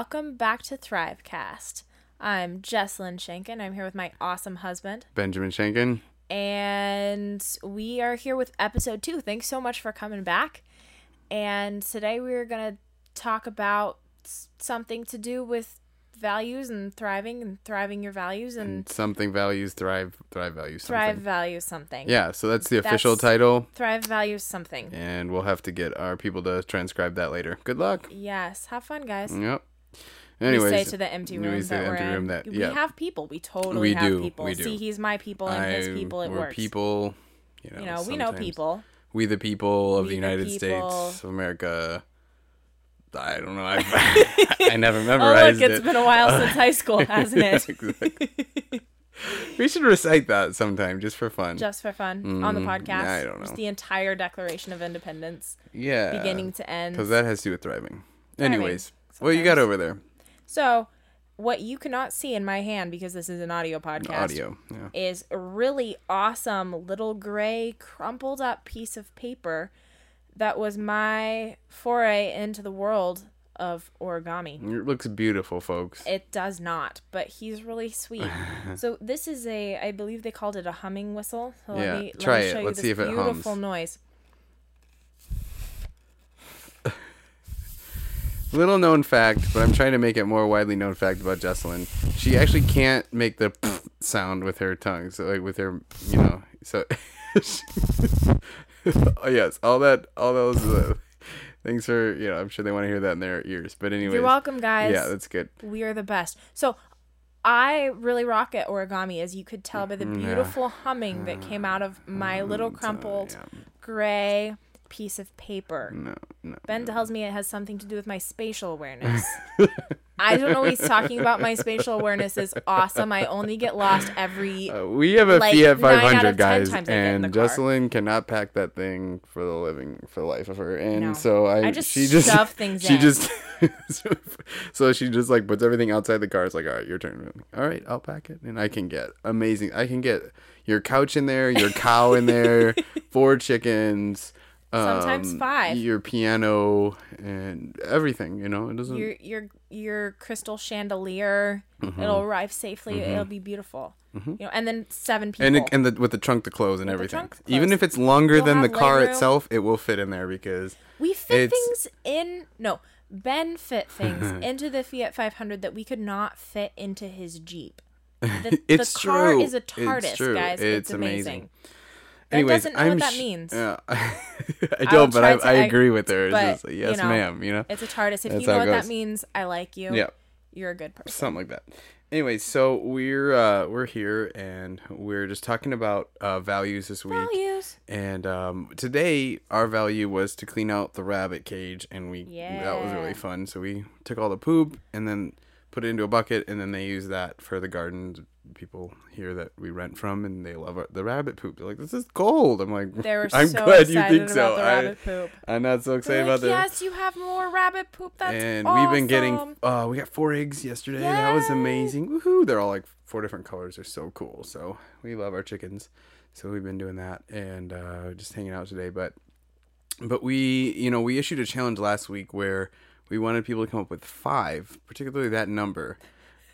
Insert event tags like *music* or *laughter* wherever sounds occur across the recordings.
welcome back to Thrivecast. I'm Jesslyn Shankin. I'm here with my awesome husband, Benjamin Shankin. and we are here with episode two. Thanks so much for coming back. And today we're going to talk about something to do with values and thriving and thriving your values and Something values thrive. Thrive values something. thrive values something. Yeah, so that's the official That's- title, Thrive values something. and we'll have to get our people to transcribe that later. Good luck. Yes. Have fun, guys. Yep. We say to the empty we room say that the we're in. that- we have people. We totally We have do, people. we do. See, he's my people and his people. It we're works. people. You know, you know, we know people. We the people of We the the United people. States of America. I don't know. I, *laughs* I never Oh, memorized look, it's it. Has been a while *laughs* since high school, hasn't it? *laughs* Exactly. we should recite that sometime, just for fun. Just for fun on the Mm, podcast. I don't Just know. the entire Declaration of Independence, yeah. beginning to end. Because that has to do with thriving. Anyways, what you got over there? So, what you cannot see in my hand because this is an audio podcast Audio. Yeah. is a really awesome little gray crumpled up piece of paper that was my foray into the world of origami. It looks beautiful, folks. It does not, but he's really sweet. *laughs* so this is a, I believe they called it a humming whistle. So Yeah, let me, let try me it. show you Let's this see if it beautiful hums. noise. Little known fact, but I'm trying to make it more widely known fact about Jesslyn. She actually can't make the *laughs* sound with her tongue, so like with her, you know. So, *laughs* oh yes, all that, all those uh, things are, you know, I'm sure they want to hear that in their ears. But anyway, You're welcome, guys. Yeah, that's good. we are the best. So I really rock at origami, as you could tell by the Mm, yeah. beautiful humming that came out of my little crumpled yeah. gray piece of paper. No, no. Ben tells me it has something to do with my spatial awareness. *laughs* I don't know what he's talking about. My spatial awareness is awesome. I only get lost every. Uh, we have a Like, Fiat 500, guys, times I get in and. Jesslyn cannot pack that thing for the living, for the life of her. And No. so I, I just she just shove *laughs* things She in. just, *laughs* so she just like puts everything outside the car. It's like, all right, your turn. All right, I'll pack it, and I can get amazing. I can get your couch in there, your cow in there, four chickens. Sometimes um, five. Your piano and everything. You know, it doesn't. your your your crystal chandelier. Mm-hmm. It'll arrive safely. It'll be beautiful. You know, and then seven people. and it, and the, with the trunk to close and With everything. to Even if it's longer You'll than the car legroom. itself, it will fit in there because we fit it's- things in. No, Ben fit *laughs* things into the Fiat 500 that we could not fit into his Jeep. *laughs* The, It's the car true. is a It's TARDIS, true. guys. It's, It's amazing. amazing. Anyways, doesn't know I'm what that sh- means. Yeah, *laughs* I don't, but I, to- I agree with her. But, just yes, you know, ma'am. You know, It's a TARDIS. If That's you know what that means, I like you. yeah, You're a good person. something like that. Anyway, so we're uh, we're here and we're just talking about uh, values this week. Values. And um, today our value was to clean out the rabbit cage, and we that was really fun. So we took all the poop and then put it into a bucket, and then they use that for the gardens. People here that we rent from, and they love our, the rabbit poop. They're like, "This is gold." I'm like, They were *laughs* "I'm so glad you think so." I. I'm not so excited like, about this. yes, you have more rabbit poop. That's and awesome. we've been getting uh we got four eggs yesterday that was amazing woohoo they're all like four different colors they're so cool so we love our chickens so we've been doing that and uh just hanging out today but but we you know we issued a challenge last week where we wanted people to come up with five particularly that number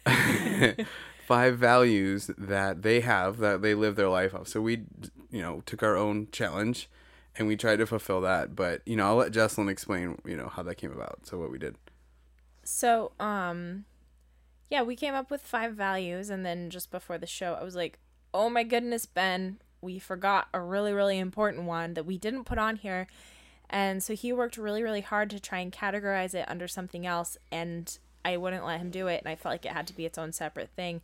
*laughs* five values that they have that they live their life off. so we you know took our own challenge and we tried to fulfill that but you know i'll let jesslyn explain you know how that came about so what we did So, um, yeah, we came up with five values, and then just before the show, I was like, "Oh my goodness, Ben, we forgot a really, really important one that we didn't put on here." And so he worked really, really hard to try and categorize it under something else, and I wouldn't let him do it, and I felt like it had to be its own separate thing.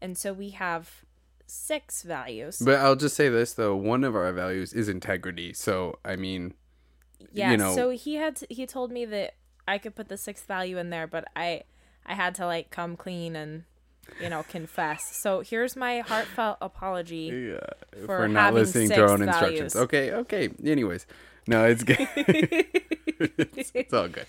And so we have six values. But I'll just say this though: one of our values is integrity. So I mean, yeah you know- so he had to, he told me that i could put the sixth value in there but i i had to like come clean and you know confess so here's my heartfelt apology yeah, For for not listening to our own six instructions. Okay, okay. Anyways, no, it's good. it's, it's all good.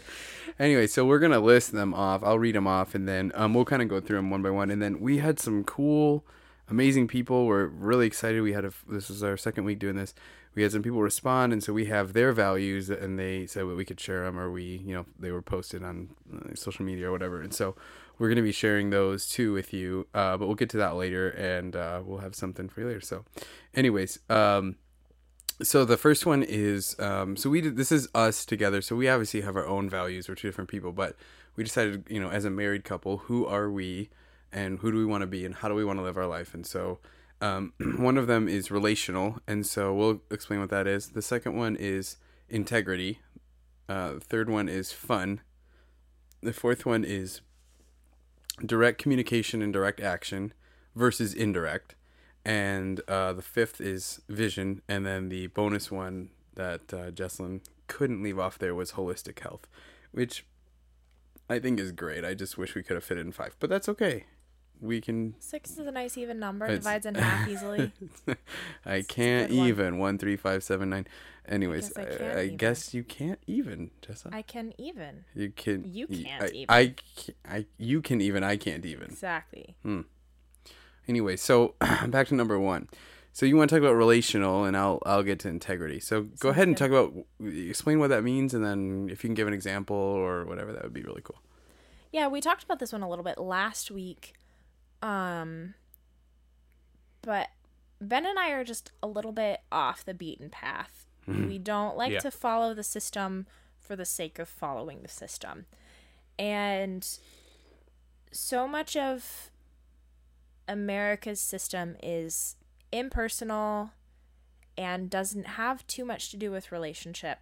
Anyway, so we're gonna list them off. I'll read them off, and then um, we'll kind of go through them one by one. And then we had some cool amazing people. We're really excited. We had a this is our second week doing this. We had some people respond, and so we have their values, and they said we could share them, or we, you know, they were posted on uh, social media or whatever. And so we're to be sharing those too with you. Uh, but we'll get to that later, and uh, we'll have something for you later. So, anyways, um, so the first one is um, so we did this is us together. So we obviously have our own values. We're two different people, but we decided, you know, as a married couple, who are we, and who do we want to be, and how do we want to live our life, and so. Um, *clears throat* one of them is relational, and so we'll explain what that is. The second one is integrity. Uh, the third one is fun. The fourth one is direct communication and direct action versus indirect. And uh, the fifth is vision. And then the bonus one that uh, Jesslyn couldn't leave off there was holistic health, which I think is great. I just wish we could have fit it in five, but that's okay we can. Six is a nice even number. It's, divides in half easily. *laughs* I can't even one. three five seven nine. Anyways, I, guess, I, I guess, you can't even, Jessa. I can even. You can. You can't I, even. I, I, you can even. I can't even. Exactly. Hmm. Anyway, so *clears throat* back to number one. So you want to talk about relational, and I'll I'll get to integrity. So go ahead and good. talk about explain what that means, and then if you can give an example or whatever, that would be really cool. Yeah, we talked about this one a little bit last week um, but Ben and I are just a little bit off the beaten path. Mm-hmm. We don't like yeah. to follow the system for the sake of following the system. And so much of America's system is impersonal and doesn't have too much to do with relationship.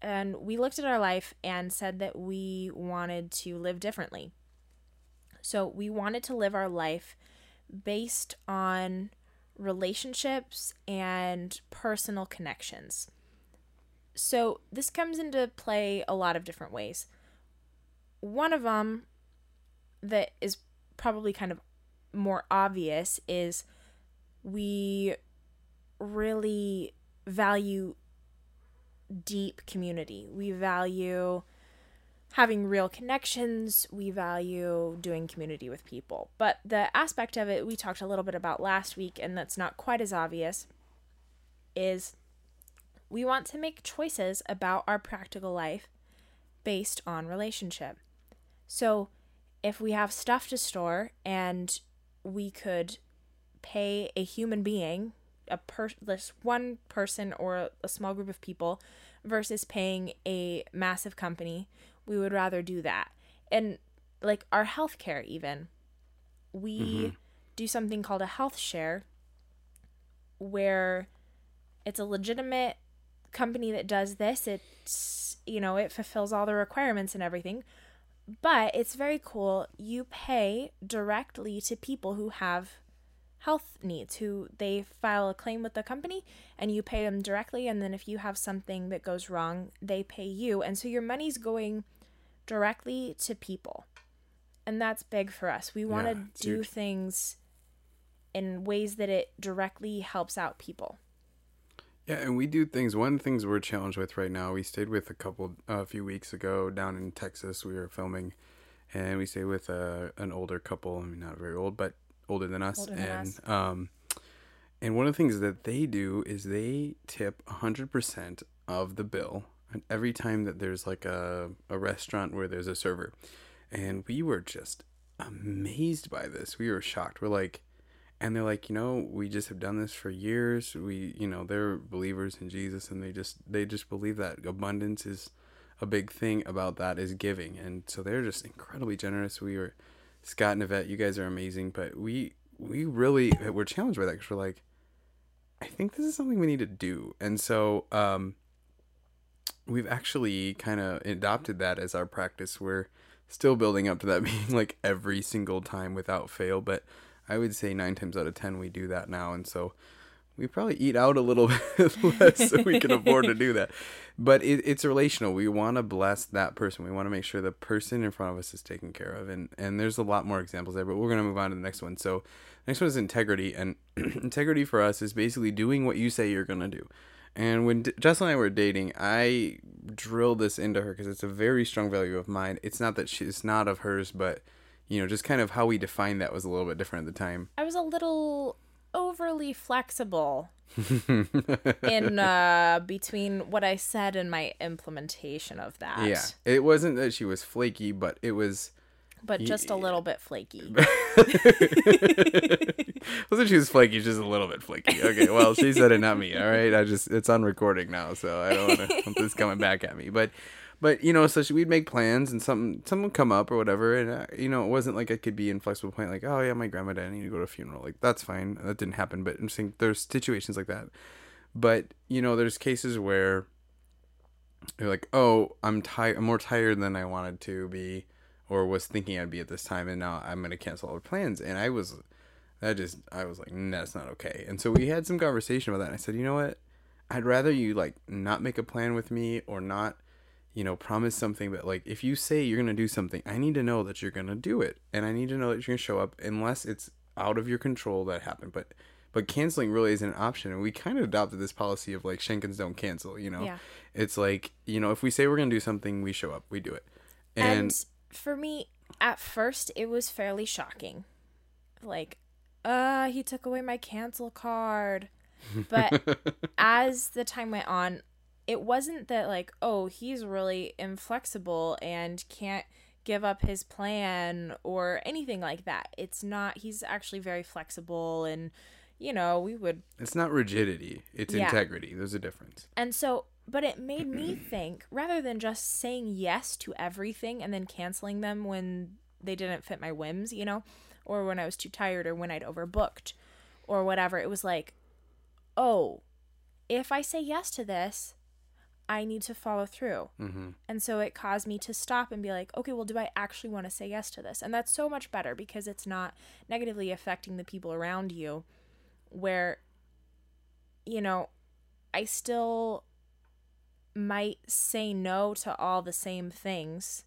And we looked at our life and said that we wanted to live differently. So we wanted to live our life based on relationships and personal connections. So this comes into play a lot of different ways. One of them that is probably kind of more obvious is we really value deep community. We value having real connections. We value doing community with people. But the aspect of it we talked a little bit about last week, and that's not quite as obvious, is we want to make choices about our practical life based on relationship. So if we have stuff to store and we could pay a human being, a per this one person or a small group of people versus paying a massive company we would rather do that. And like our healthcare, even, we mm-hmm. do something called a health share where it's a legitimate company that does this. It's, you know, it fulfills all the requirements and everything. But it's very cool. You pay directly to people who have health needs who they file a claim with the company and you pay them directly and then if you have something that goes wrong they pay you and so your money's going directly to people. And that's big for us. We want to yeah, do things in ways that it directly helps out people. Yeah, and we do things. One of the things we're challenged with right now, we stayed with a couple uh, a few weeks ago down in Texas. We were filming, and we stayed with a, uh, an older couple. I mean, not very old, but older than us. Older and us. um, and one of the things that they do is they tip hundred percent of the bill and every time that there's like a, a restaurant where there's a server. And we were just amazed by this. We were shocked. We're like, and they're like, you know, we just have done this for years. We, you know, they're believers in Jesus and they just, they just believe that abundance is a big thing about that is giving. And so they're just incredibly generous. We were, Scott and Yvette, you guys are amazing, but we, we really were challenged by that because we're like, I think this is something we need to do. And so, um, we've actually kind of adopted that as our practice. We're still building up to that *laughs* being like every single time without fail, but I would say nine times out of ten we do that now, and so we probably eat out a little *laughs* bit less so we can afford to do that. But it, it's relational. We want to bless that person. We want to make sure the person in front of us is taken care of, and and there's a lot more examples there. But we're gonna move on to the next one. So next one is integrity, and *clears throat* integrity for us is basically doing what you say you're gonna do. And when D- Jess and I were dating, I drilled this into her because it's a very strong value of mine. It's not that she's not of hers, but you know, just kind of how we defined that was a little bit different at the time. I was a little overly flexible *laughs* in uh between what I said and my implementation of that. Yeah, it wasn't that she was flaky, but it was. But just a little bit flaky. *laughs* wasn't she was flaky, just a little bit flaky. Okay, well, she said it, not me. All right, I just it's on recording now, so I don't want *laughs* this coming back at me. But, but you know, so she, we'd make plans and something something would come up or whatever, and uh, you know, it wasn't like I could be inflexible point like, oh yeah, my grandma died, I need to go to a funeral. Like that's fine, that didn't happen. But I'm saying there's situations like that. But you know, there's cases where you're like, oh, I'm tired, I'm more tired than I wanted to be or was thinking I'd be at this time, and now I'm gonna cancel all plans. And I was, that just, I was like, nah, that's not okay. And so we had some conversation about that. And I said, you know what? I'd rather you like not make a plan with me or not, you know, promise something. But like, if you say you're gonna do something, I need to know that you're gonna do it, and I need to know that you're gonna show up, unless it's out of your control that happened. But but canceling really isn't an option and we kind of adopted this policy of like Shankins don't cancel you know Yeah. it's like you know if we say we're gonna do something we show up we do it and, and for me at first it was fairly shocking like uh he took away my cancel card but *laughs* as the time went on it wasn't that like oh he's really inflexible and can't give up his plan or anything like that it's not he's actually very flexible and you know we would it's not rigidity it's Yeah. integrity there's a difference and so, but it made me *clears throat* think rather than just saying yes to everything and then canceling them when they didn't fit my whims, you know, or when I was too tired or when I'd overbooked or whatever. It was like, oh, if I say yes to this, I need to follow through. mm-hmm. And so it caused me to stop and be like, okay, well, do I actually want to say yes to this? And that's so much better because it's not negatively affecting the people around you, where, you know, I still might say no to all the same things,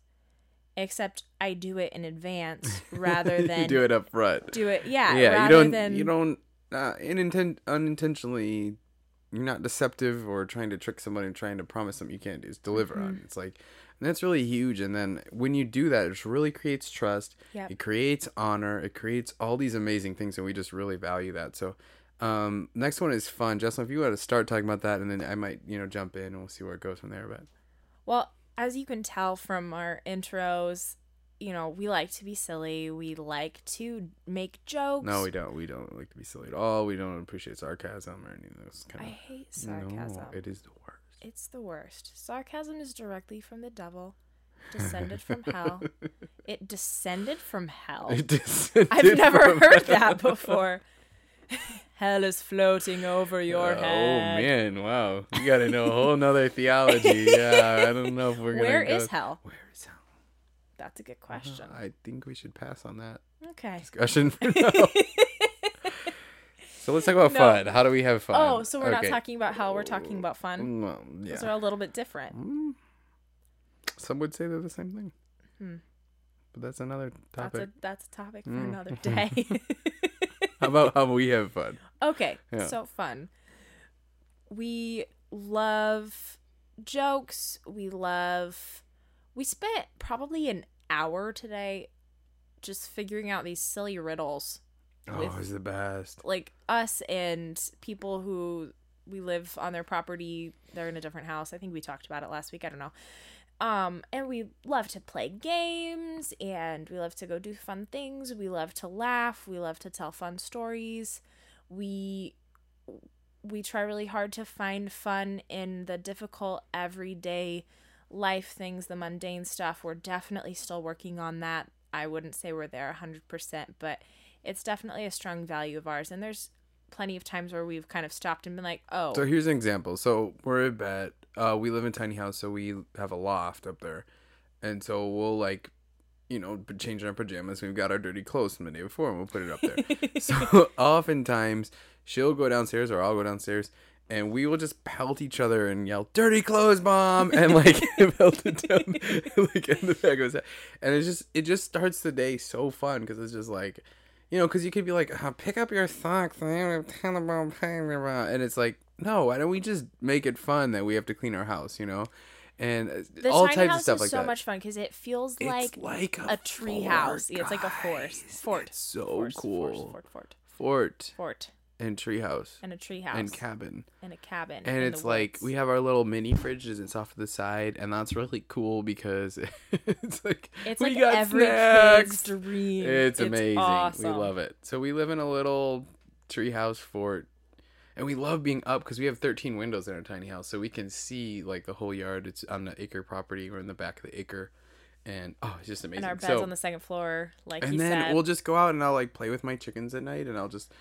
except I do it in advance *laughs* rather than you do it up front do it, yeah, yeah you don't than you don't uh, unintentionally you're not deceptive or trying to trick somebody and trying to promise something you can't do it's deliver on. Mm-hmm. it's like and that's really huge and then when you do that it just really creates trust. Yep. it creates honor. It creates all these amazing things and we just really value that. So um next one is fun. Justin if you want to start talking about that and then i might you know jump in and we'll see where it goes from there but Well, as you can tell from our intros, you know, we like to be silly. We like to make jokes. no we don't we don't like to be silly at all we don't appreciate sarcasm or any of those kind I of I hate sarcasm. no, it is the worst It's the worst. Sarcasm is directly from the devil, descended from hell. *laughs* It descended from hell. *laughs* Descended I've never heard that before. *laughs* hell is floating over your uh, oh head. Oh man, wow! You got to know a whole nother theology. Yeah, I don't know if we're gonna. Where go... is hell? Where is hell? That's a good question. I think we should pass on that Okay. discussion for *laughs* now. so let's talk about No. fun. How do we have fun? Oh, so we're not talking about how we're talking about fun. Well, Those yeah. are a little bit different. Mm. Some would say they're the same thing. Hmm. But that's another That's topic. a that's a topic for Mm. another *laughs* day. How about how we have fun? okay, Yeah. so fun. We love jokes. We love. We spent probably an hour today just figuring out these silly riddles. Oh, it's the best. Like us and people who we live on their property. They're in a different house. I think we talked about it last week. I don't know. Um, and we love to play games and we love to go do fun things. We love to laugh. We love to tell fun stories. We we try really hard to find fun in the difficult everyday life things, the mundane stuff. We're definitely still working on that. I wouldn't say we're there 100%, but it's definitely a strong value of ours. And there's plenty of times where we've kind of stopped and been like, "Oh, So here's an example. So we're at bet. Uh, we live in a tiny house, so we have a loft up there, and so we'll like, you know, change our pajamas. We've got our dirty clothes from the day before, and we'll put it up there. *laughs* so *laughs* oftentimes she'll go downstairs, or I'll go downstairs, and we will just pelt each other and yell "dirty clothes bomb" and like *laughs* pelt it down *laughs* like in the back of his head. And it just it just starts the day so fun because it's just like. You know, because you could be like, "Uh, pick up your socks, and it's like, no, why don't we just make it fun that we have to clean our house, you know? and uh, The all tiny types house of stuff is like so that. much fun because it feels it's like like a tree house. Yeah, it's like a fort. Fort. It's so Fort, cool. Fort, fort, fort, Fort fort, and tree house and a tree house and cabin. and a cabin. and it's like we have our little mini fridges it's off to the side and that's really cool because *laughs* it's like It's we like got every snacks. kid's dream. it's amazing awesome. we love it so we live in a little treehouse fort and we love being up because we have 13 windows in our tiny house so we can see like the whole yard it's on the acre property we're in the back of the acre and oh it's just amazing And our bed's so on the second floor, like and he then said. we'll just go out and I'll like play with my chickens at night and I'll just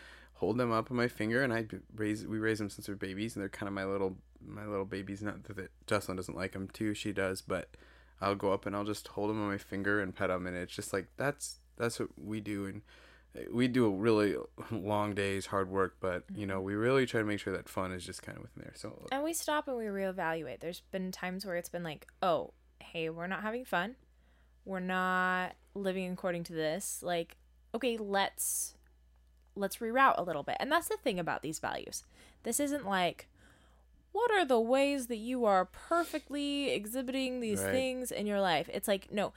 hold them up on my finger and I raise we raise them since they're babies and they're kind of my little my little babies not that Jocelyn doesn't like them too she does but I'll go up and I'll just hold them on my finger and pet them and it's just like that's that's what we do and uh, we do a really long days hard work but you know we really try to make sure that fun is just kind of within there so and we stop and we reevaluate. There's been times where it's been like, oh, hey, we're not having fun. We're not living according to this. Like, okay, let's let's reroute a little bit. And that's the thing about these values. This isn't like what are the ways that you are perfectly exhibiting these Right. things in your life? It's like, no,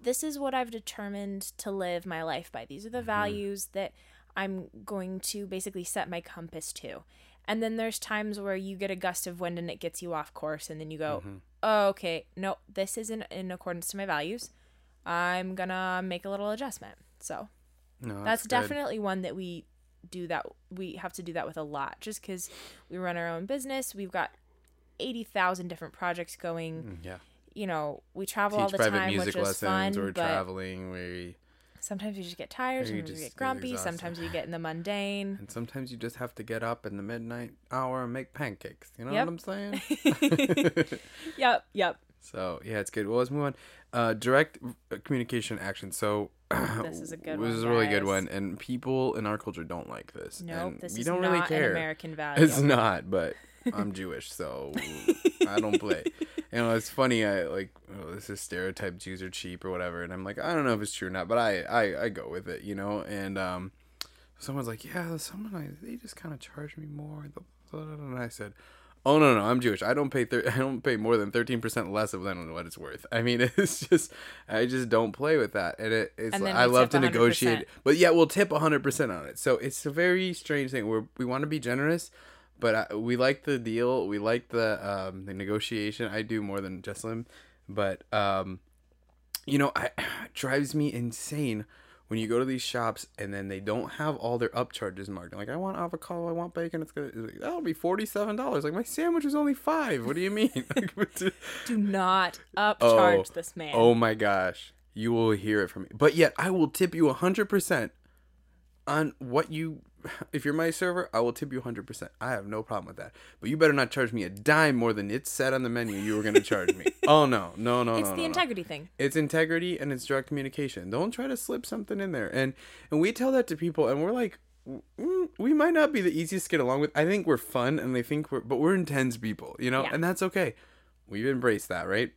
this is what I've determined to live my life by. These are the mm-hmm. values that I'm going to basically set my compass to. And then there's times where you get a gust of wind and it gets you off course, and then you go, oh, okay, no, this isn't in accordance to my values. I'm gonna make a little adjustment. So no that's, definitely one that we do that we have to do that with a lot just because we run our own business we've got 80,000 different projects going Mm, yeah you know we travel all the private time music which is fun we're but traveling we sometimes you just get tired you sometimes you just get grumpy exhausted. sometimes you get in the mundane And sometimes you just have to get up in the midnight hour and make pancakes. You know Yep. what I'm saying? *laughs* yep yep so yeah, it's good. Well, let's move on. Uh, direct communication action. So *clears throat* This is a good This one, This is a really good one, and people in our culture don't like this. no and this we is don't not really care. an american *laughs* value It's not, but I'm Jewish, so I don't *laughs* play. You know, it's funny. I like oh, this is stereotype Jews are cheap or whatever, and I'm like, I don't know if it's true or not, but I I, I go with it, you know. And um, someone's like, yeah, someone I they just kind of charge me more, and I said. Oh no no I'm Jewish. I don't pay thir- *laughs* I don't pay more than thirteen percent less of than what it's worth. I mean *laughs* it's just I just don't play with that. And it, it's And like, I love to 100%. negotiate. but yeah we'll tip hundred percent on it. So it's a very strange thing. We we want to be generous but I, we like the deal. We like the um, the negotiation. I do more than Jesslyn, but um, you know, I, *sighs* it drives me insane when you go to these shops and then they don't have all their upcharges marked. Like, I want avocado, I want bacon. It's gonna it's like, that'll be forty seven dollars. Like my sandwich was only five. What do you mean? *laughs* Like, what the- *laughs* do not oh, upcharge this man Oh my gosh. You will hear it from me. But yet I will tip you 100% on what you *sighs* if you're my server, I will tip you 100%. I have no problem with that. But you better not charge me a dime more than it's said on the menu you were going to charge me. *laughs* oh no. No, no, it's no. the no, no. integrity thing It's integrity and it's direct communication. Don't try to slip something in there. And and we tell that to people and we're like mm, we might not be the easiest to get along with. I think we're fun and they think we're but we're intense people, you know? Yeah. And that's okay. We've embraced that, right?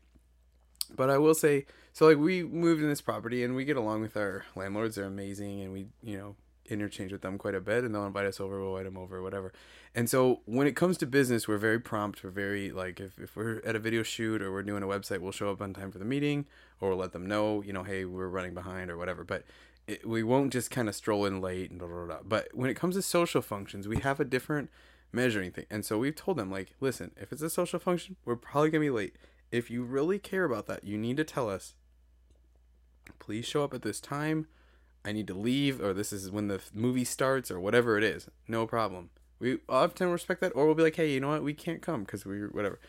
But I will say so like we moved in this property and we get along with our landlords. They're amazing and we, you know, interchange with them quite a bit and they'll invite us over, we'll invite them over, whatever. And so when it comes to business, we're very prompt. We're very like if, if we're at a video shoot or we're doing a website, we'll show up on time for the meeting or we'll let them know, you know, hey, we're running behind or whatever. But it, we won't just kind of stroll in late and blah, blah, blah. But when it comes to social functions, we have a different measuring thing. And so we've told them like, listen, if it's a social function, we're probably gonna be late. If you really care about that, you need to tell us. Please show up at this time. I need to leave, or this is when the movie starts, or whatever it is. No problem. We often respect that, or we'll be like, hey, you know what? We can't come because we whatever.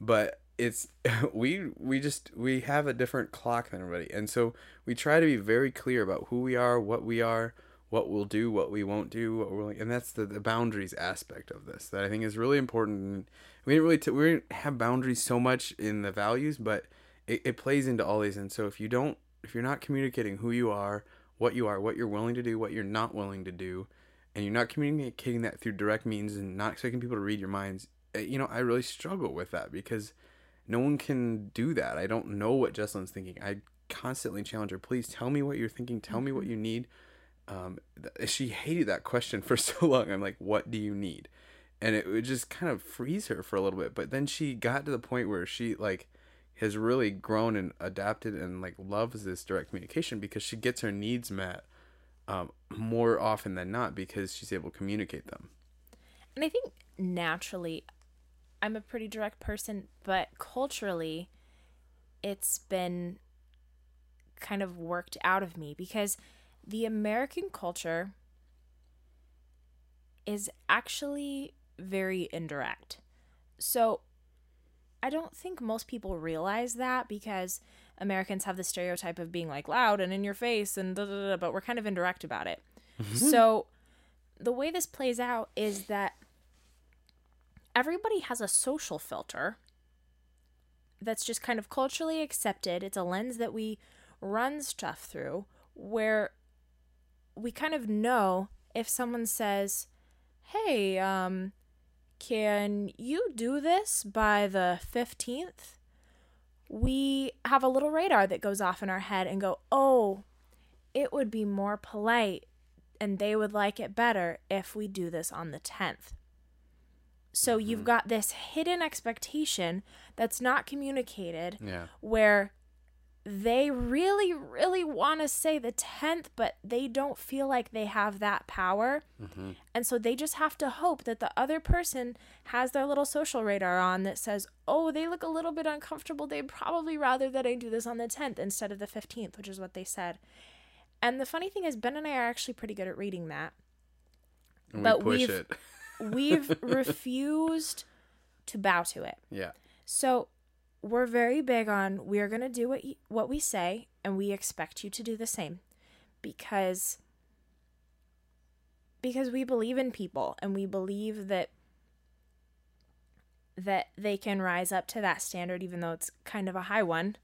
But it's *laughs* we we just we have a different clock than everybody, and so we try to be very clear about who we are, what we are, what we'll do, what we won't do, what we're and that's the, the boundaries aspect of this that I think is really important. We didn't really t- we didn't have boundaries so much in the values, but it, it plays into all these. And so if you don't, if you're not communicating who you are, what you are, what you're willing to do, what you're not willing to do, and you're not communicating that through direct means and not expecting people to read your minds, eh, you know, I really struggle with that because no one can do that. I don't know what Jesslyn's thinking. I constantly challenge her, please tell me what you're thinking, tell me what you need. Um, th- she hated that question *laughs* for so long. I'm like, what do you need? And it would just kind of freeze her for a little bit. But then she got to the point where she like has really grown and adapted and like loves this direct communication because she gets her needs met um, more often than not because she's able to communicate them. And I think naturally, I'm a pretty direct person, but culturally, it's been kind of worked out of me because the American culture is actually very indirect. So I don't think most people realize that because Americans have the stereotype of being like loud and in your face and da, da, da, but we're kind of indirect about it. so the way this plays out is that everybody has a social filter that's just kind of culturally accepted. It's a lens that we run stuff through where we kind of know if someone says, "Hey, um can you do this by the 15th?" We have a little radar that goes off in our head and go, "Oh, it would be more polite and they would like it better if we do this on the 10th." So you've mm-hmm. got this hidden expectation that's not communicated Yeah. where they really, really want to say the 10th, but they don't feel like they have that power. And so they just have to hope that the other person has their little social radar on that says, oh, they look a little bit uncomfortable. They'd probably rather that I do this on the 10th instead of the 15th, which is what they said. And the funny thing is, Ben and I are actually pretty good at reading that. And But we we've-. *laughs* We've refused to bow to it. Yeah. So we're very big on we are going to do what y- what we say and we expect you to do the same because because we believe in people and we believe that that they can rise up to that standard even though it's kind of a high one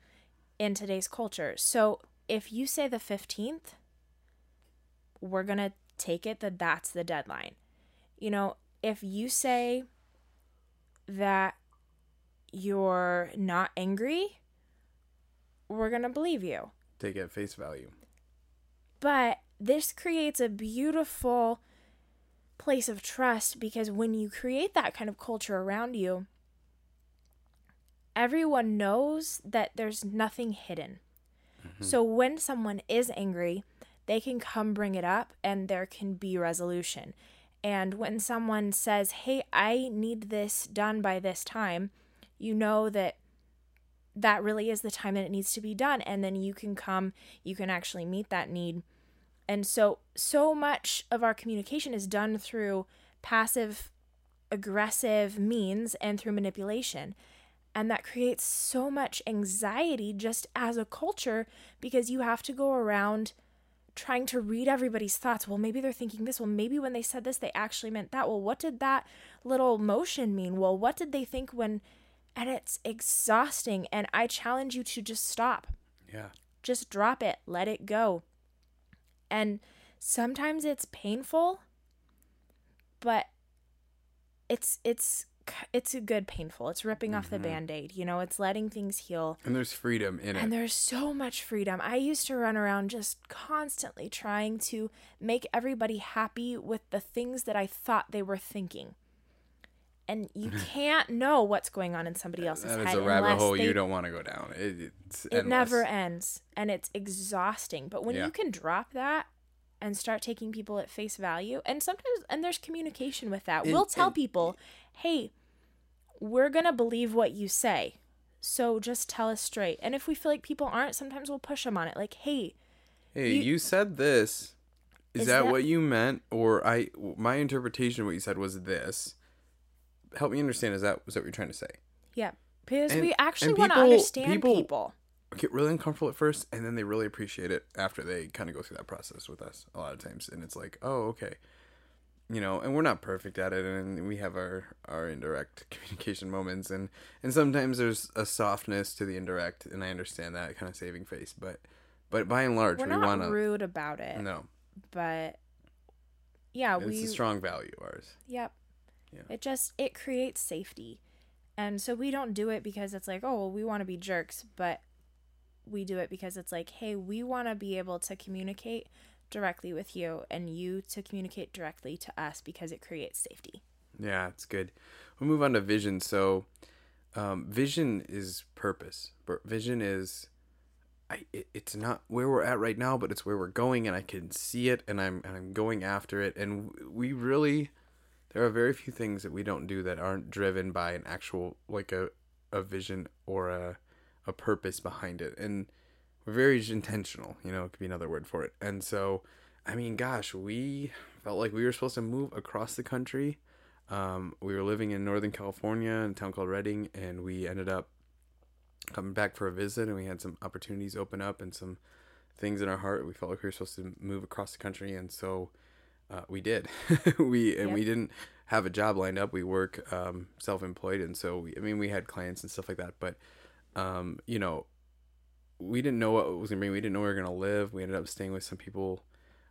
in today's culture. So if you say the 15th we're going to take it that that's the deadline. You know, if you say that you're not angry, we're going to believe you. Take it at face value. But this creates a beautiful place of trust because when you create that kind of culture around you, everyone knows that there's nothing hidden. Mm-hmm. So when someone is angry, they can come bring it up and there can be resolution. And when someone says, "Hey, I need this done by this time," you know that that really is the time that it needs to be done and then you can come, you can actually meet that need. And so so much of our communication is done through passive aggressive means and through manipulation. And that creates so much anxiety just as a culture because you have to go around trying to read everybody's thoughts. Well, maybe they're thinking this. Well, maybe when they said this, they actually meant that. Well, what did that little motion mean? Well, what did they think when. And it's exhausting. And I challenge you to just stop. Yeah. Just drop it, let it go. And sometimes it's painful, but it's it's it's a good painful. It's ripping off the mm-hmm. band-aid, you know, it's letting things heal. And there's freedom in it. And there's so much freedom. I used to run around just constantly trying to make everybody happy with the things that I thought they were thinking. And you *laughs* can't know what's going on in somebody else's That head is a rabbit hole they you don't want to go down. It, it never ends and it's exhausting but when Yeah. you can drop that and start taking people at face value and sometimes and there's communication with that we'll tell people hey we're gonna believe what you say so just tell us straight and if we feel like people aren't sometimes we'll push them on it like hey Hey, You- you, said this. Is, Is that, that- what you meant, or I? My interpretation of what you said was this. Help me understand. Is that was that what you're trying to say? yeah because And- we actually want to understand people- people Get really uncomfortable at first, and then they really appreciate it after they kind of go through that process with us. A lot of times, and it's like, oh, okay, you know. And we're not perfect at it, and we have our our indirect *laughs* communication moments, and and sometimes there's a softness to the indirect, and I understand that kind of saving face, but but by and large, we're we want to rude about it no. but yeah It's we a strong value of ours. Yep. Yeah. It just it creates safety. And so we don't do it because it's like, oh, well, we want to be jerks, but we do it because it's like, hey, we want to be able to communicate directly with you and you to communicate directly to us because it creates safety. Yeah, it's good. We'll move on to vision. So, um, vision is purpose. But Vision is, I it, it's not where we're at right now, but it's where we're going, and I can see it, and I'm and I'm going after it, and we really, there are very few things that we don't do that aren't driven by an actual like a a vision or a a purpose behind it, and we're very *laughs* intentional. You know, it could be another word for it, and so. I mean, gosh, we felt like we were supposed to move across the country um, we were living in Northern California in a town called Redding, and we ended up coming back for a visit, and we had some opportunities open up and some things in our heart. We felt like we were supposed to move across the country, and so uh, we did. *laughs* we and we didn't have a job lined up. We work um, self-employed, and so we, I mean, we had clients and stuff like that, but um, you know, we didn't know what it was gonna bring. We didn't know we were gonna live. We ended up staying with some people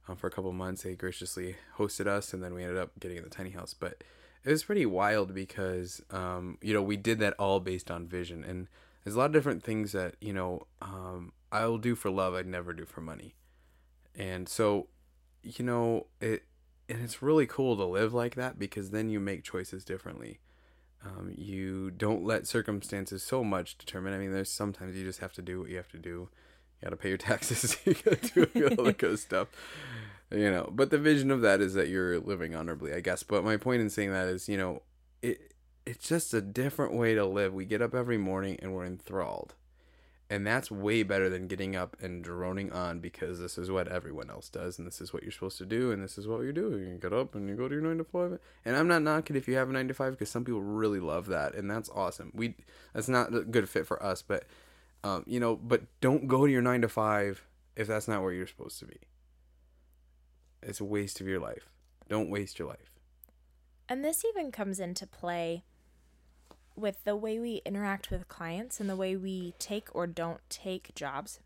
um, for a couple months. They graciously hosted us, and then we ended up getting in the tiny house, but it was pretty wild because um, you know we did that all based on vision and there's a lot of different things that you know um, i'll do for love i'd never do for money and so you know it and it's really cool to live like that because then you make choices differently. Um, you don't let circumstances so much determine i mean there's sometimes you just have to do what you have to do. You got to pay your *laughs* taxes *laughs* you got to do all that good stuff you know but the vision of that is that you're living honorably i guess. But my point in saying that is you know it it's just a different way to live. We get up every morning and we're enthralled and that's way better than getting up and droning on because this is what everyone else does and this is what you're supposed to do and this is what you're doing you get up and you go to your 9 to 5 and i'm not knocking if you have a 9 to 5 because some people really love that and that's awesome we that's not a good fit for us but um, you know but don't go to your 9 to 5 if that's not where you're supposed to be it's a waste of your life. Don't waste your life. And this even comes into play with the way we interact with clients and the way we take or don't take jobs.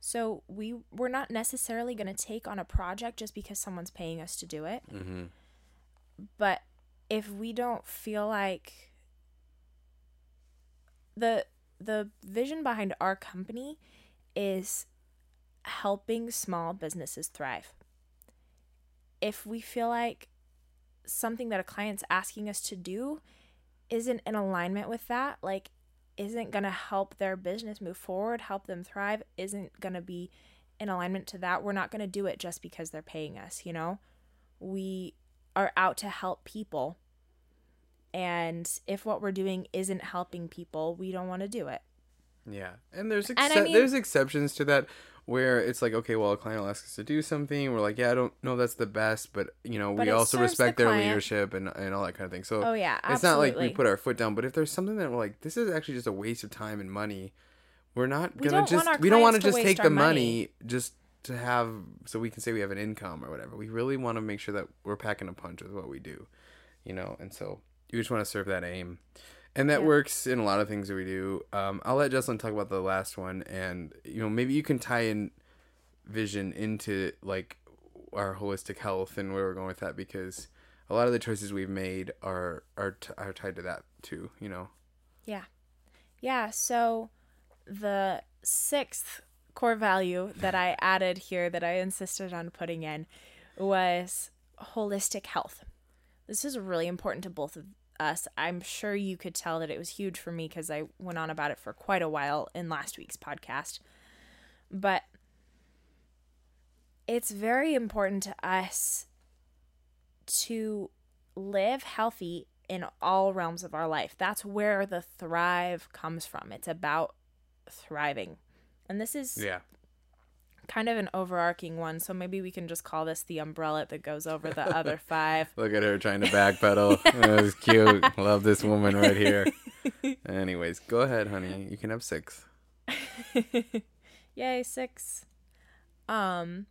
So we we're not necessarily going to take on a project just because someone's paying us to do it. Mm-hmm. But if we don't feel like the the vision behind our company is helping small businesses thrive if we feel like something that a client's asking us to do isn't in alignment with that, like isn't going to help their business move forward, help them thrive, isn't going to be in alignment to that, we're not going to do it just because they're paying us, you know? We are out to help people. And if what we're doing isn't helping people, we don't want to do it. Yeah. And there's ex- and I mean, there's exceptions to that where it's like okay well a client will ask us to do something. We're like yeah i don't know that's the best but you know but we also respect the their leadership and, and all that kind of thing. So oh yeah absolutely. it's not like we put our foot down but if there's something that we're like this is actually just a waste of time and money we're not gonna just we don't want to just take the money. money just to have so we can say we have an income or whatever. We really want to make sure that we're packing a punch with what we do you know? And so you just want to serve that aim and that yeah. works in a lot of things that we do. Um, I'll let Jesslyn talk about the last one, and you know maybe you can tie in vision into like our holistic health and where we're going with that because a lot of the choices we've made are are t- are tied to that too. You know. Yeah, yeah. So the sixth core value that I *laughs* added here that I insisted on putting in was holistic health. This is really important to both of us. I'm sure you could tell that it was huge for me because I went on about it for quite a while in last week's podcast. But it's very important to us to live healthy in all realms of our life. That's where the thrive comes from. It's about thriving. And this is yeah kind of an overarching one, so maybe we can just call this the umbrella that goes over the other *laughs* five. Look at her trying to backpedal. *laughs* that was cute. Love this woman right here. *laughs* Anyways, go ahead, honey. You can have six. Yay, six. Um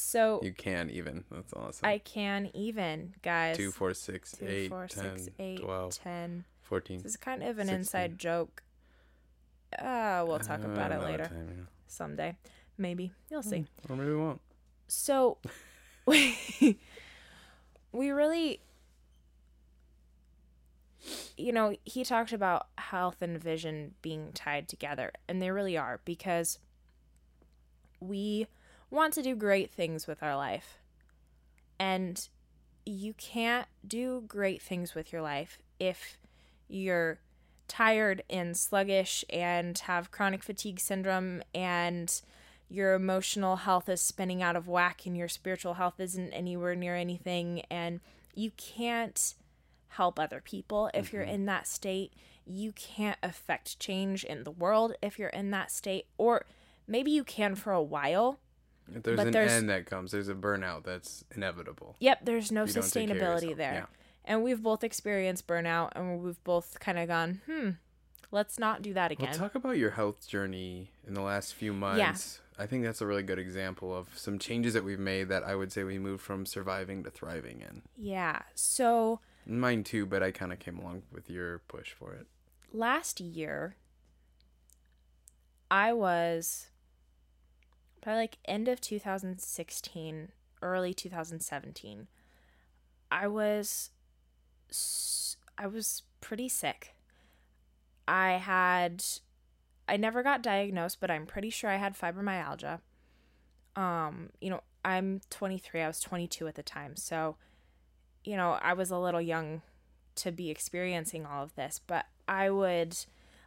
so You can even. That's awesome. I can even, guys. Two, four, six, Two, eight, four, 10, six, eight, 12, 10, 14. This is kind of an 16. inside joke. Uh, we'll talk uh, about it later. Someday. Maybe. You'll see. Hmm. Or maybe we won't. So *laughs* we we really you know, he talked about health and vision being tied together, and they really are because we want to do great things with our life. And you can't do great things with your life if you're tired and sluggish and have chronic fatigue syndrome and your emotional health is spinning out of whack and your spiritual health isn't anywhere near anything and you can't help other people if you're in that state you can't affect change in the world if you're in that state or maybe you can for a while There's But an there's- end that comes. There's a burnout that's inevitable. Yep, there's no If you don't take care of sustainability there. Yeah. And we've both experienced burnout and we've both kind of gone, hmm, let's not do that Well, again. talk about your health journey in the last few months. I think that's a really good example of some changes that we've made that I would say we moved from surviving to thriving in. yeah. So Mine too, but I kind of came along with your push for it. last year, I was by like end of 2016, early 2017. I was I was pretty sick. I had I never got diagnosed, but I'm pretty sure I had fibromyalgia. Um, you know, I'm 23. I was 22 at the time. So, you know, I was a little young to be experiencing all of this, but I would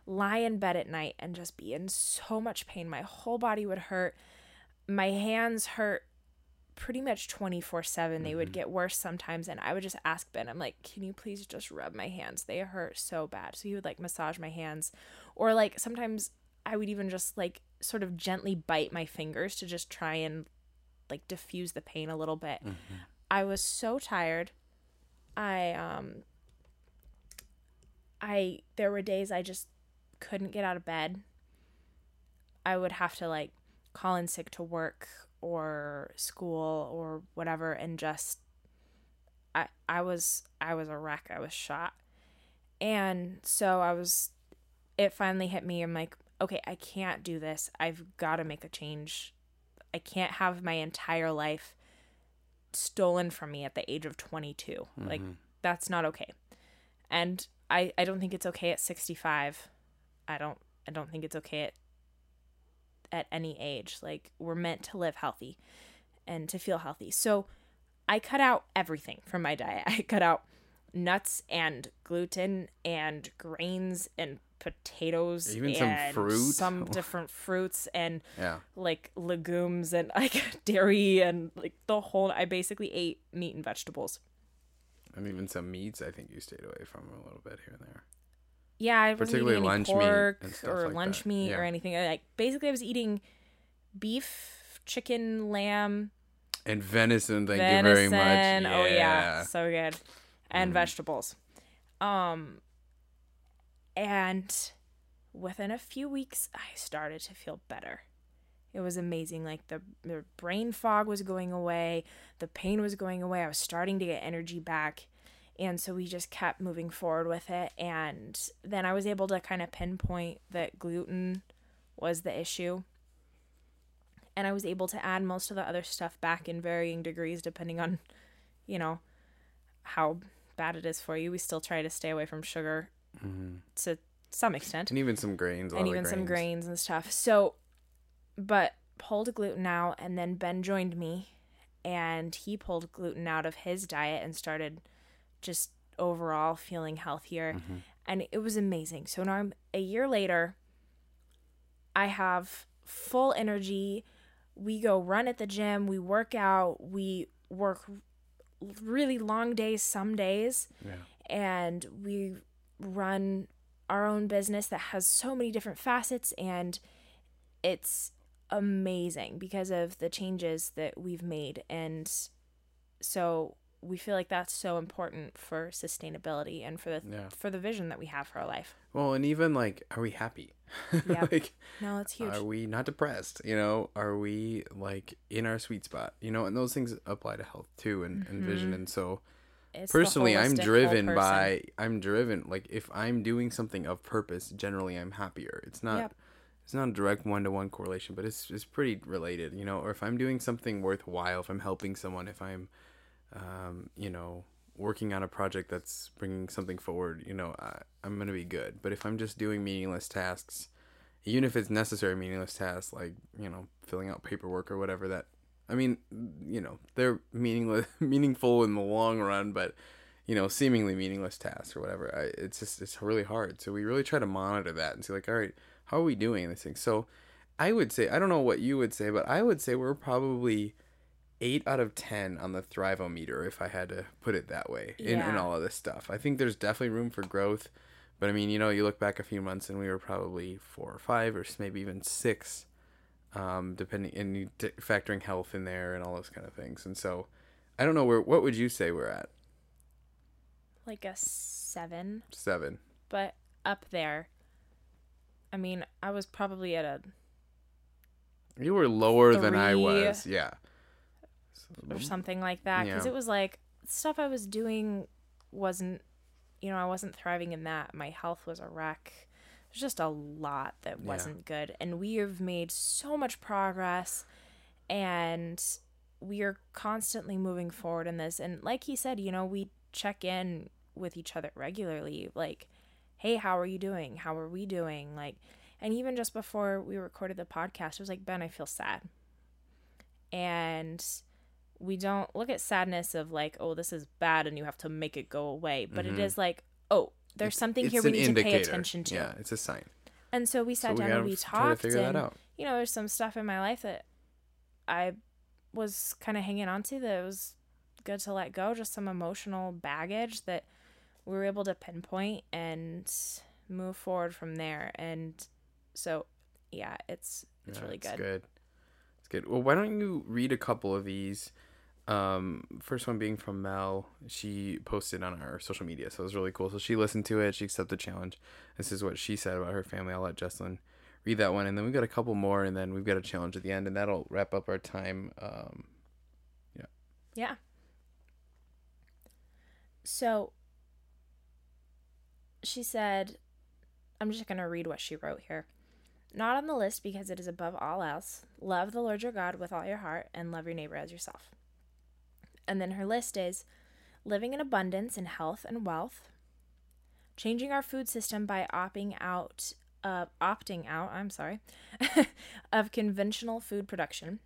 lie in bed at night and just be in so much pain. My whole body would hurt. My hands hurt pretty much 24 7. They would get worse sometimes. And I would just ask Ben, I'm like, can you please just rub my hands? They hurt so bad. So he would like massage my hands. Or like sometimes I would even just like sort of gently bite my fingers to just try and like diffuse the pain a little bit. I was so tired. I um I there were days I just couldn't get out of bed. I would have to like call in sick to work or school or whatever and just I I was I was a wreck. I was shot. And so I was it finally hit me. I'm like, okay, I can't do this. I've got to make a change. I can't have my entire life stolen from me at the age of 22. Like mm-hmm. that's not okay. And I I don't think it's okay at 65. I don't I don't think it's okay at at any age. Like we're meant to live healthy and to feel healthy. So I cut out everything from my diet. *laughs* I cut out nuts and gluten and grains and potatoes Even some fruit? some *laughs* different fruits and Yeah. like legumes and *laughs* like dairy and like the whole I basically ate meat and vegetables. And even some meats I think you stayed away from a little bit here and there. Yeah, I wasn't Particularly eating any lunch pork stuff or like lunch that. meat or anything. Like basically, I was eating beef, chicken, lamb, And venison, thank venison. you very much. Oh yeah, so good, and Mm. vegetables. Um, and within a few weeks, I started to feel better. It was amazing. Like the, the brain fog was going away, the pain was going away. I was starting to get energy back. And so we just kept moving forward with it. And then I was able to kind of pinpoint that gluten was the issue. And I was able to add most of the other stuff back in varying degrees depending on, you know, how bad it is for you. We still try to stay away from sugar Mhm. to some extent And even some grains. and even some grains. grains and stuff. So, but pulled gluten out, and then Ben joined me, and he pulled gluten out of his diet and started just overall feeling healthier, Mm-hmm. and it was amazing. So now I'm a year later. I have full energy. We go run at the gym. We work out. We work really long days some days Yeah. and we run our own business that has so many different facets and it's amazing because of the changes that we've made and so we feel like that's so important for sustainability and for the Yeah. for the vision that we have for our life. Well, and even like, are we happy? *laughs* Yep. like, No, it's huge. are we not depressed? You know, are we like in our sweet spot? You know, and those things apply to health too and, and vision. Mm-hmm. And so, It's personally, I'm driven by, I'm driven. Like, if I'm doing something of purpose, generally, I'm happier. It's not. Yep. It's not a direct one to one correlation, but it's it's pretty related, you know. Or if I'm doing something worthwhile, if I'm helping someone, if I'm, um, you know, working on a project that's bringing something forward, you know, I, I'm gonna be good. But if I'm just doing meaningless tasks, even if it's necessary meaningless tasks, like you know, filling out paperwork or whatever, that I mean, you know, they're meaningless, *laughs* meaningful in the long run, but you know, seemingly meaningless tasks or whatever. I, it's just it's really hard. So we really try to monitor that and see like, all right, how are we doing in this thing? So I would say I don't know what you would say, but I would say we're probably eight out of ten on the Thrivometer if I had to put it that way in, in all of this stuff. I think there's definitely room for growth. But I mean, you know, you look back a few months and we were probably four or five or maybe even six, um, depending and factoring health in there and all those kind of things. And so, I don't know where. What would you say we're at? Like a seven, Seven. but up there. I mean, I was probably at a You were lower than I was. Yeah. Or something like that because Mm-hmm. Yeah. it was like stuff I was doing wasn't you know I wasn't thriving in that. My health was a wreck. There's just a lot that wasn't good and we have made so much progress and we are constantly moving forward in this. And like he said you know we check in with each other regularly like hey how are you doing? How are we doing? Like and even just before we recorded the podcast it was like ben i feel sad. And we don't look at sadness of like oh this is bad and you have to make it go away but it Mhm. is like oh there's It's- something it's here we need to pay attention to Yeah, it's a sign. and so we sat we down gotta and we f- try to talked figure that and out. you know there's some stuff in my life that i was kind of hanging on to that was good to let go just some emotional baggage that we were able to pinpoint and move forward from there and so yeah it's it's Yeah, really it's good. good. It's good. Well, why don't you read a couple of these? Um, first one being from Mel. She posted on our social media, so it was really cool. So she listened to it. She accepted the challenge. This is what she said about her family. I'll let Jesslyn read that one, and then we've got a couple more, and then we've got a challenge at the end, and that'll wrap up our time. Um, yeah. Yeah. So she said, I'm just going to read what she wrote here. Not on the list because it is above all else. Love the Lord your God with all your heart and love your neighbor as yourself. And then her list is living in abundance in health and wealth, changing our food system by opting out uh, opting out, I'm sorry, *laughs* of conventional food production,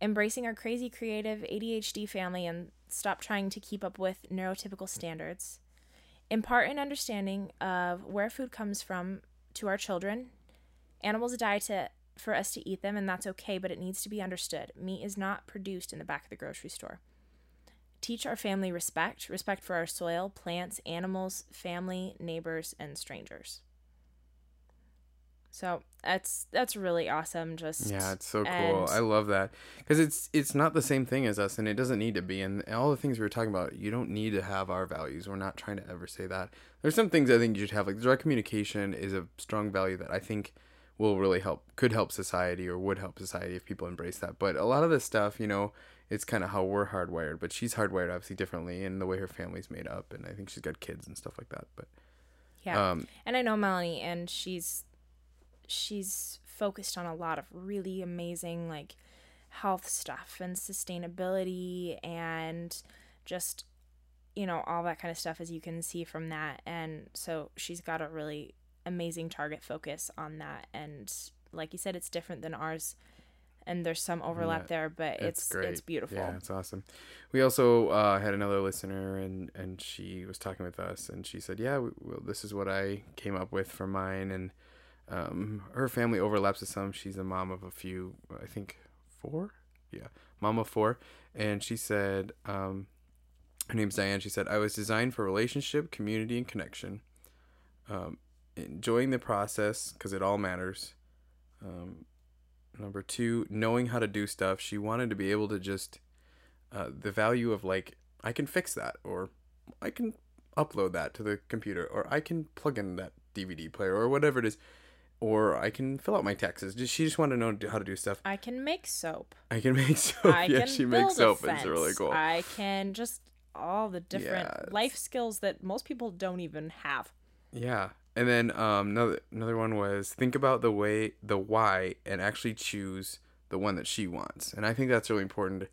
embracing our crazy creative ADHD family and stop trying to keep up with neurotypical standards, impart an understanding of where food comes from to our children. Animals die to for us to eat them and that's okay, but it needs to be understood. Meat is not produced in the back of the grocery store. Teach our family respect, respect for our soil, plants, animals, family, neighbors, and strangers. So that's that's really awesome. Just yeah, it's so cool. and- I love that because it's it's not the same thing as us, and it doesn't need to be. And all the things we were talking about, you don't need to have our values. We're not trying to ever say that. There's some things I think you should have. Like direct communication is a strong value that I think will really help, could help society, or would help society if people embrace that. But a lot of this stuff, you know, it's kind of how we're hardwired. But she's hardwired obviously differently, in the way her family's made up, and I think she's got kids and stuff like that. But yeah. um, And I know Melanie, and she's she's focused on a lot of really amazing like health stuff and sustainability and just you know all that kind of stuff as you can see from that and so she's got a really amazing target focus on that and like you said it's different than ours and there's some overlap Yeah, there but it's it's, beautiful Yeah, it's awesome. We also uh, had another listener, and and she was talking with us, and she said, "Yeah, we, well, this is what I came up with for mine." And um, her family overlaps with some. She's a mom of a few, I think four. Yeah, mom of four, and she said, um, her name's Diane. She said, "I was designed for relationship, community, and connection. Um, enjoying the process because it all matters." Um, Number two, knowing how to do stuff. She wanted to be able to just uh, the value of like I can fix that, or I can upload that to the computer, or I can plug in that DVD player, or whatever it is, or I can fill out my taxes. Just she just wanted to know how to do stuff. i can make soap I can *laughs* make soap. I yeah, can she makes soap. It's really cool. I can just all the different Yeah, life skills that most people don't even have. Yeah. And then um, another another one was think about the way the why and actually choose the one that she wants. And I think that's really important.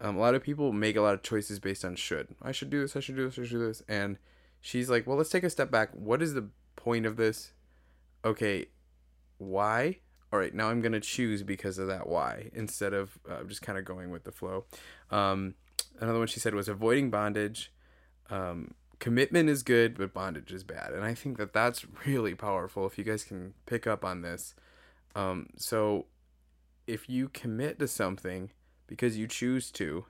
Um, a lot of people make a lot of choices based on should. I should do this. I should do this. I should do this. And she's like, well, let's take a step back. What is the point of this? Okay, why? All right, now I'm gonna choose because of that why instead of uh, just kind of going with the flow. Um, another one she said was avoiding bondage. um, commitment is good, but bondage is bad. And I think that that's really powerful if you guys can pick up on this. Um, so if you commit to something because you choose to,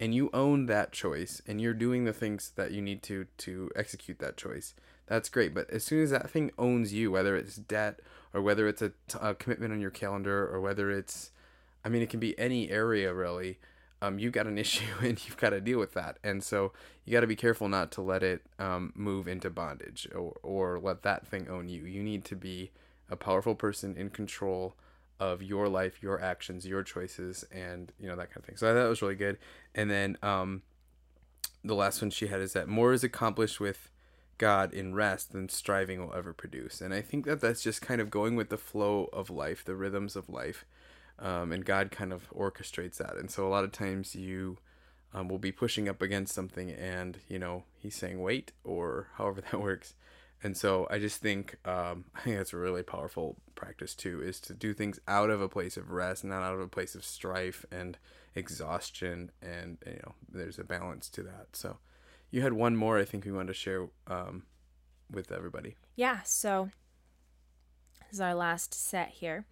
and you own that choice and you're doing the things that you need to to execute that choice that's great but as soon as that thing owns you whether it's debt or whether it's a, a commitment on your calendar or whether it's i mean it can be any area really um, you got an *laughs* issue and you've got to deal with that and so you got to be careful not to let it um, move into bondage or, or let that thing own you you need to be a powerful person in control of your life, your actions, your choices, and you know that kind of thing. So that was really good. And then um, the last one she had is that more is accomplished with God in rest than striving will ever produce. And I think that that's just kind of going with the flow of life, the rhythms of life, um, and God kind of orchestrates that. And so a lot of times you um, will be pushing up against something, and you know He's saying wait, or *laughs* however that works and so I just think um, *laughs* I think that's a really powerful practice too, is to do things out of a place of rest, not out of a place of strife and exhaustion, and you know there's a balance to that. So you had one more I think we wanted to share um, with everybody. Yeah. So this is our last set here.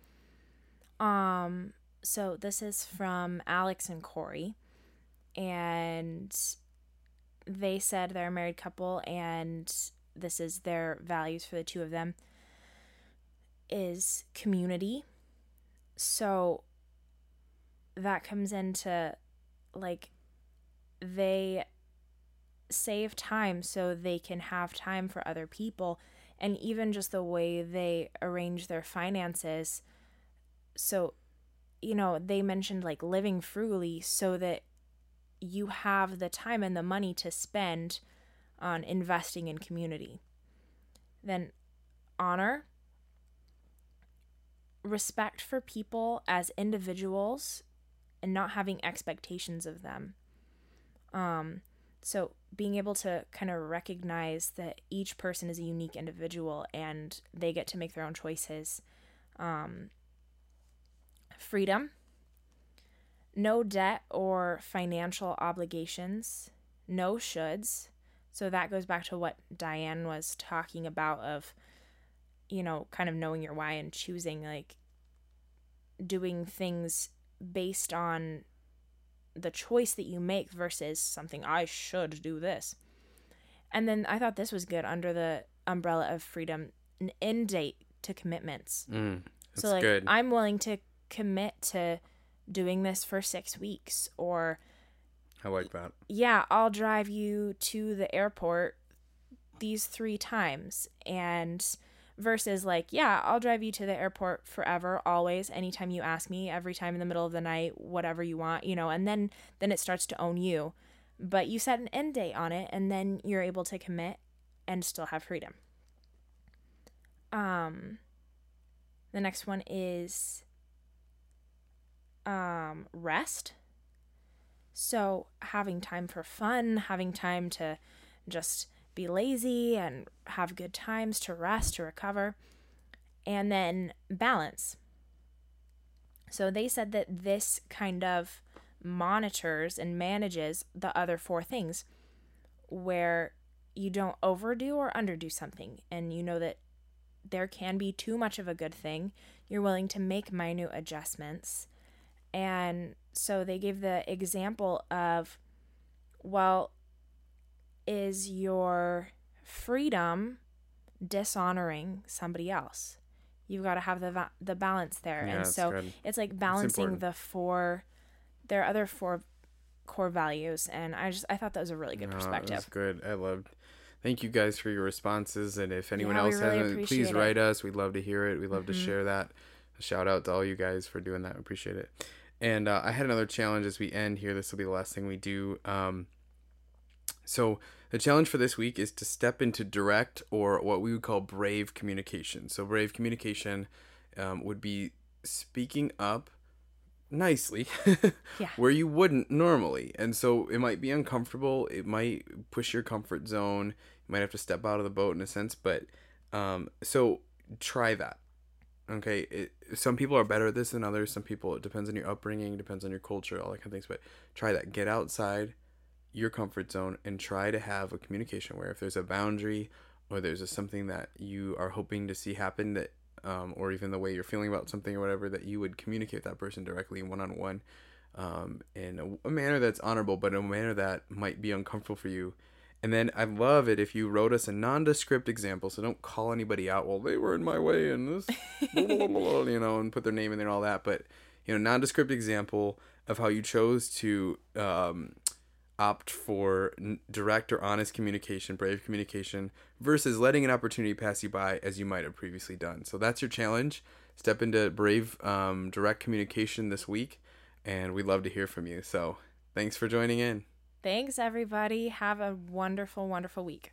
Um. So this is from Alex and Corey, and they said they're a married couple and this is their values for the two of them is community. So that comes into like they save time so they can have time for other people and even just the way they arrange their finances so you know they mentioned like living frugally so that you have the time and the money to spend on investing in community. Then honor, respect for people as individuals and not having expectations of them. Um, so being able to kind of recognize that each person is a unique individual and they get to make their own choices. Um, freedom, no debt or financial obligations, no shoulds, so that goes back to what Diane was talking about of you know, kind of knowing your why and choosing like doing things based on the choice that you make versus something I should do this. And then I thought this was good under the umbrella of freedom, an end date to commitments. Mm, so like good. I'm willing to commit to doing this for 6 weeks or I like that. Yeah, I'll drive you to the airport these three times. And versus like, yeah, I'll drive you to the airport forever, always, anytime you ask me, every time in the middle of the night, whatever you want, you know, and then then it starts to own you. But you set an end date on it and then you're able to commit and still have freedom. Um the next one is um rest so, having time for fun, having time to just be lazy and have good times to rest, to recover, and then balance. So, they said that this kind of monitors and manages the other four things where you don't overdo or underdo something and you know that there can be too much of a good thing. You're willing to make minute adjustments and so they gave the example of, well, is your freedom dishonoring somebody else? You've got to have the va- the balance there, yeah, and so good. it's like balancing the four. There are other four core values, and I just I thought that was a really good perspective. That's good. I loved. Thank you guys for your responses, and if anyone yeah, else really hasn't, please write it. us. We'd love to hear it. We'd love mm-hmm. to share that. A shout out to all you guys for doing that. We Appreciate it. And uh, I had another challenge as we end here. This will be the last thing we do. Um, so the challenge for this week is to step into direct or what we would call brave communication. So brave communication um, would be speaking up nicely *laughs* yeah. where you wouldn't normally. And so it might be uncomfortable. It might push your comfort zone. You might have to step out of the boat in a sense. But um, so try that okay it, some people are better at this than others. Some people it depends on your upbringing depends on your culture all that kind of things but try that. Get outside your comfort zone and try to have a communication where if there's a boundary or there's a, something that you are hoping to see happen that um, or even the way you're feeling about something or whatever that you would communicate that person directly one-on-one um, in a, a manner that's honorable but in a manner that might be uncomfortable for you and then I'd love it if you wrote us a nondescript example. So don't call anybody out. Well, they were in my way and this, you know, and put their name in there and all that. But, you know, nondescript example of how you chose to um, opt for direct or honest communication, brave communication, versus letting an opportunity pass you by as you might have previously done. So that's your challenge. Step into brave, um, direct communication this week, and we'd love to hear from you. So thanks for joining in. Thanks, everybody. Have a wonderful, wonderful week.